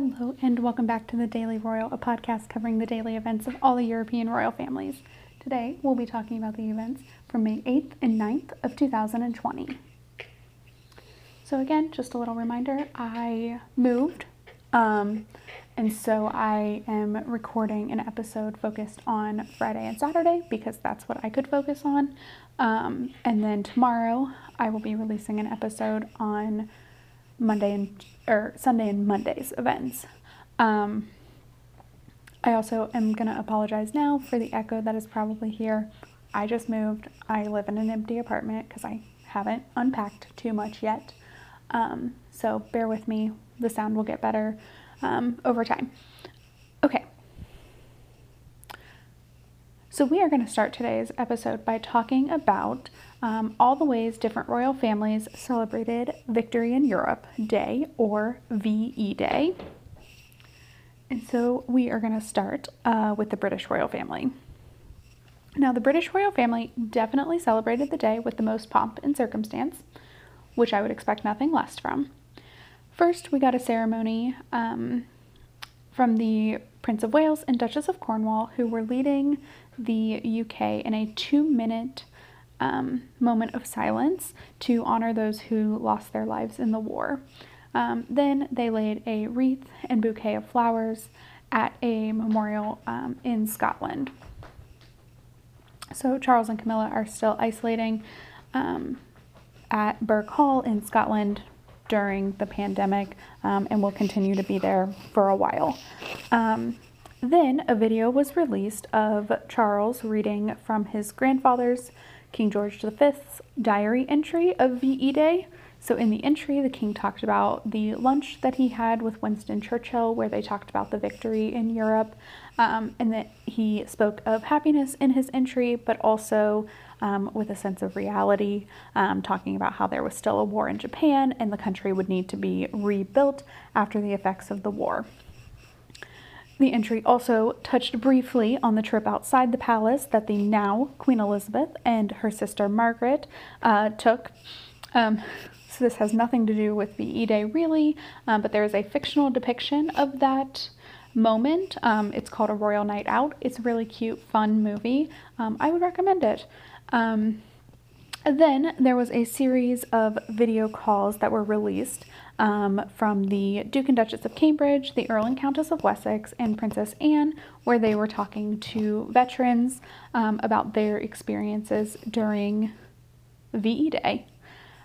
Hello, and welcome back to the Daily Royal, a podcast covering the daily events of all the European royal families. Today, we'll be talking about the events from May 8th and 9th of 2020. So, again, just a little reminder I moved, um, and so I am recording an episode focused on Friday and Saturday because that's what I could focus on. Um, and then tomorrow, I will be releasing an episode on Monday and or Sunday and Monday's events. Um, I also am gonna apologize now for the echo that is probably here. I just moved. I live in an empty apartment because I haven't unpacked too much yet. Um, so bear with me. The sound will get better um, over time. Okay. So we are going to start today's episode by talking about um, all the ways different royal families celebrated Victory in Europe Day or VE Day. And so we are going to start uh, with the British royal family. Now, the British royal family definitely celebrated the day with the most pomp and circumstance, which I would expect nothing less from. First, we got a ceremony um, from the Prince of Wales and Duchess of Cornwall, who were leading the UK in a two minute um, moment of silence to honor those who lost their lives in the war. Um, then they laid a wreath and bouquet of flowers at a memorial um, in Scotland. So Charles and Camilla are still isolating um, at Birkhall in Scotland during the pandemic um, and will continue to be there for a while. Then a video was released of Charles reading from his grandfather's King George V's diary entry of VE Day. So, in the entry, the king talked about the lunch that he had with Winston Churchill, where they talked about the victory in Europe, um, and that he spoke of happiness in his entry, but also um, with a sense of reality, um, talking about how there was still a war in Japan and the country would need to be rebuilt after the effects of the war. The entry also touched briefly on the trip outside the palace that the now Queen Elizabeth and her sister Margaret uh, took. Um, so this has nothing to do with VE Day really, um, but there is a fictional depiction of that moment. Um, it's called A Royal Night Out. It's a really cute, fun movie. Um, I would recommend it. Then there was a series of video calls that were released um, from the Duke and Duchess of Cambridge, the Earl and Countess of Wessex, and Princess Anne, where they were talking to veterans um, about their experiences during VE Day.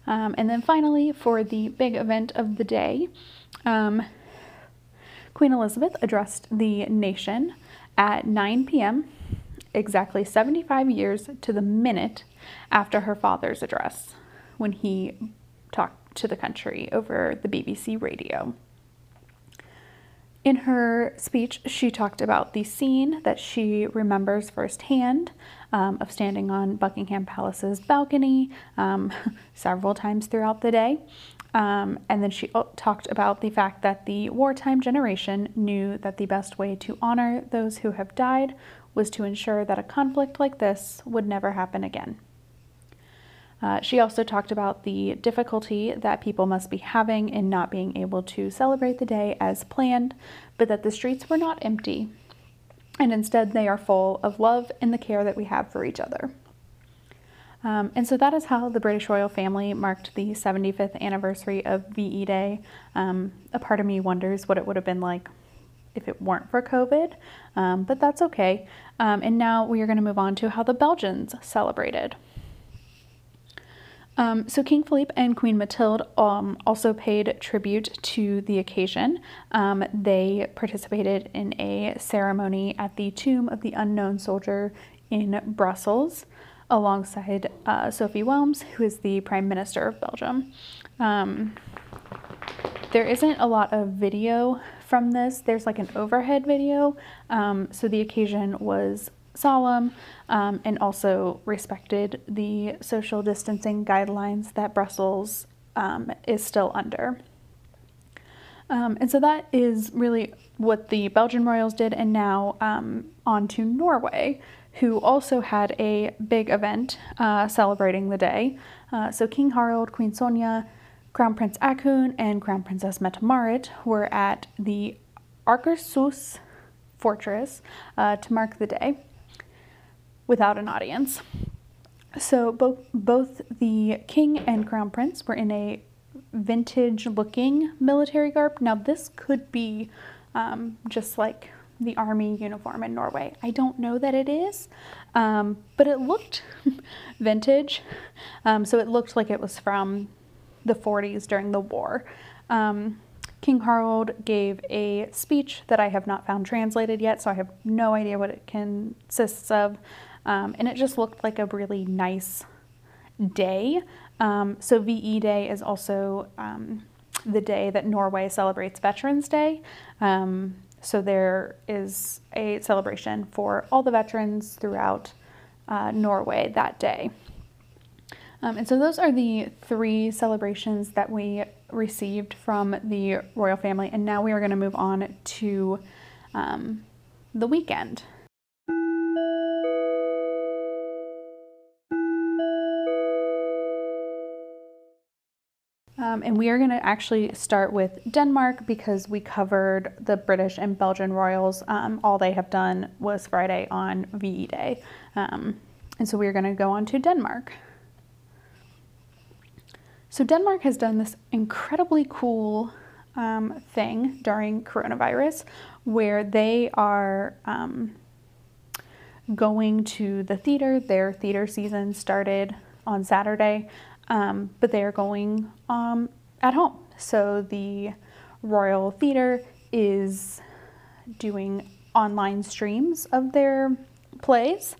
Um, and then finally, for the big event of the day, um, Queen Elizabeth addressed the nation at 9 p.m., exactly 75 years to the minute after her father's address, when he talked to the country over the BBC radio. In her speech, she talked about the scene that she remembers firsthand um, of standing on Buckingham Palace's balcony um, several times throughout the day. Um, and then she talked about the fact that the wartime generation knew that the best way to honor those who have died was to ensure that a conflict like this would never happen again. Uh, she also talked about the difficulty that people must be having in not being able to celebrate the day as planned, but that the streets were not empty, and instead they are full of love and the care that we have for each other. Um, and so that is how the British royal family marked the 75th anniversary of VE Day. Um, a part of me wonders what it would have been like if it weren't for COVID, um, but that's okay. Um, and now we are going to move on to how the Belgians celebrated. Um, so King Philippe and Queen Mathilde um, also paid tribute to the occasion. Um, they participated in a ceremony at the tomb of the unknown soldier in Brussels alongside uh, Sophie Wilmes, who is the Prime Minister of Belgium. Um, there isn't a lot of video from this. There's like an overhead video. Um, so the occasion was solemn um, and also respected the social distancing guidelines that Brussels um, is still under. Um, and so that is really what the Belgian royals did, and now um, on to Norway, who also had a big event uh, celebrating the day. Uh, so King Harald, Queen Sonja, Crown Prince Haakon and Crown Princess Mette Marit were at the Akershus Fortress uh, to mark the day without an audience. So both both the king and crown prince were in a vintage looking military garb. Now this could be um, just like the army uniform in Norway. I don't know that it is, um, but it looked vintage. Um, so it looked like it was from the 40s during the war. Um, King Harald gave a speech that I have not found translated yet, so I have no idea what it consists of. Um, and it just looked like a really nice day. Um, so VE Day is also um, the day that Norway celebrates Veterans Day. Um, so there is a celebration for all the veterans throughout uh, Norway that day. Um, and so those are the three celebrations that we received from the royal family. And now we are going to move on to um, the weekend. Um, and we are going to actually start with Denmark because we covered the British and Belgian royals. Um, all they have done was Friday on VE Day. Um, and so we are going to go on to Denmark. So, Denmark has done this incredibly cool um, thing during coronavirus where they are um, going to the theater. Their theater season started on Saturday um, but they are going um, at home. So the Royal Theatre is doing online streams of their plays.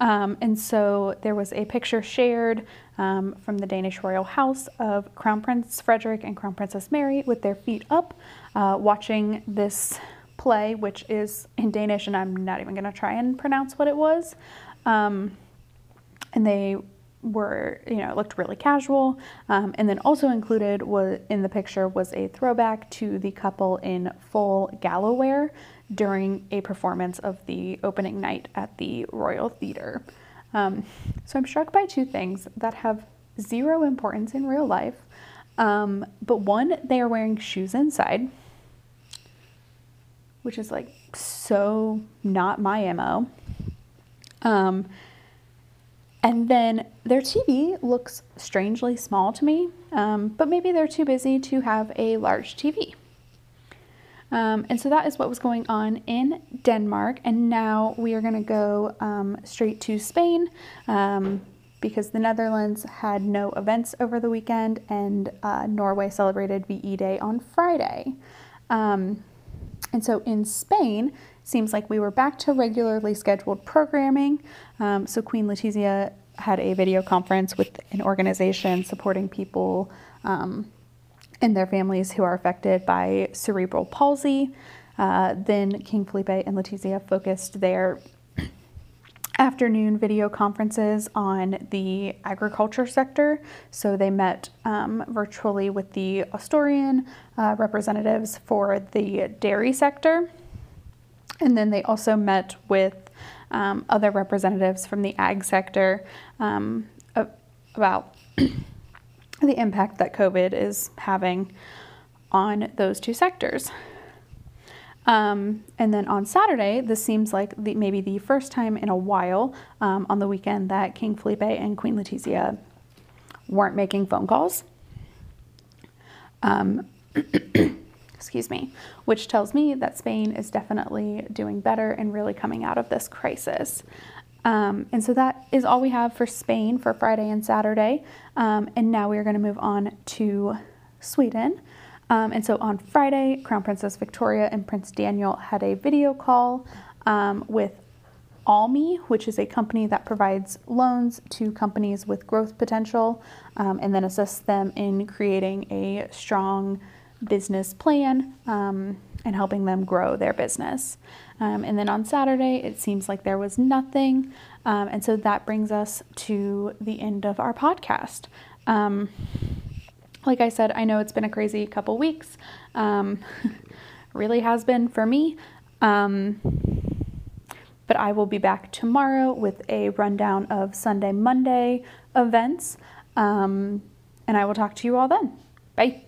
Um, and so there was a picture shared um, from the Danish royal house of Crown Prince Frederik and Crown Princess Mary with their feet up, uh, watching this play, which is in Danish, and I'm not even going to try and pronounce what it was. Um, and they were, you know, looked really casual. Um, and then also included was in the picture was a throwback to the couple in full gala wear during a performance of the opening night at the Royal Theatre. Um, so I'm struck by two things that have zero importance in real life. Um, but one, they are wearing shoes inside, which is like so not my MO. And then their TV looks strangely small to me, um, but maybe they're too busy to have a large TV. Um, and so that is what was going on in Denmark. And now we are going to go um, straight to Spain um, because the Netherlands had no events over the weekend and uh, Norway celebrated VE Day on Friday. Um, and so in Spain, seems like we were back to regularly scheduled programming. Um, so Queen Letizia had a video conference with an organization supporting people um, and their families who are affected by cerebral palsy. Uh, then King Felipe and Letizia focused their afternoon video conferences on the agriculture sector. So they met um, virtually with the Asturian uh, representatives for the dairy sector. And then they also met with um, other representatives from the ag sector um, about the impact that COVID is having on those two sectors. Um, and then on Saturday, this seems like the, maybe the first time in a while um, on the weekend that King Felipe and Queen Letizia weren't making phone calls. Um, excuse me, which tells me that Spain is definitely doing better and really coming out of this crisis. Um, and so that is all we have for Spain for Friday and Saturday. Um, and now we are going to move on to Sweden. Um, and so on Friday, Crown Princess Victoria and Prince Daniel had a video call um, with Almi, which is a company that provides loans to companies with growth potential um, and then assists them in creating a strong business plan um, and helping them grow their business. Um, and then on Saturday, it seems like there was nothing. Um, and so that brings us to the end of our podcast. Um, like I said, I know it's been a crazy couple weeks. Um, really has been for me. Um, but I will be back tomorrow with a rundown of Sunday, Monday events. and I will talk to you all then. Bye.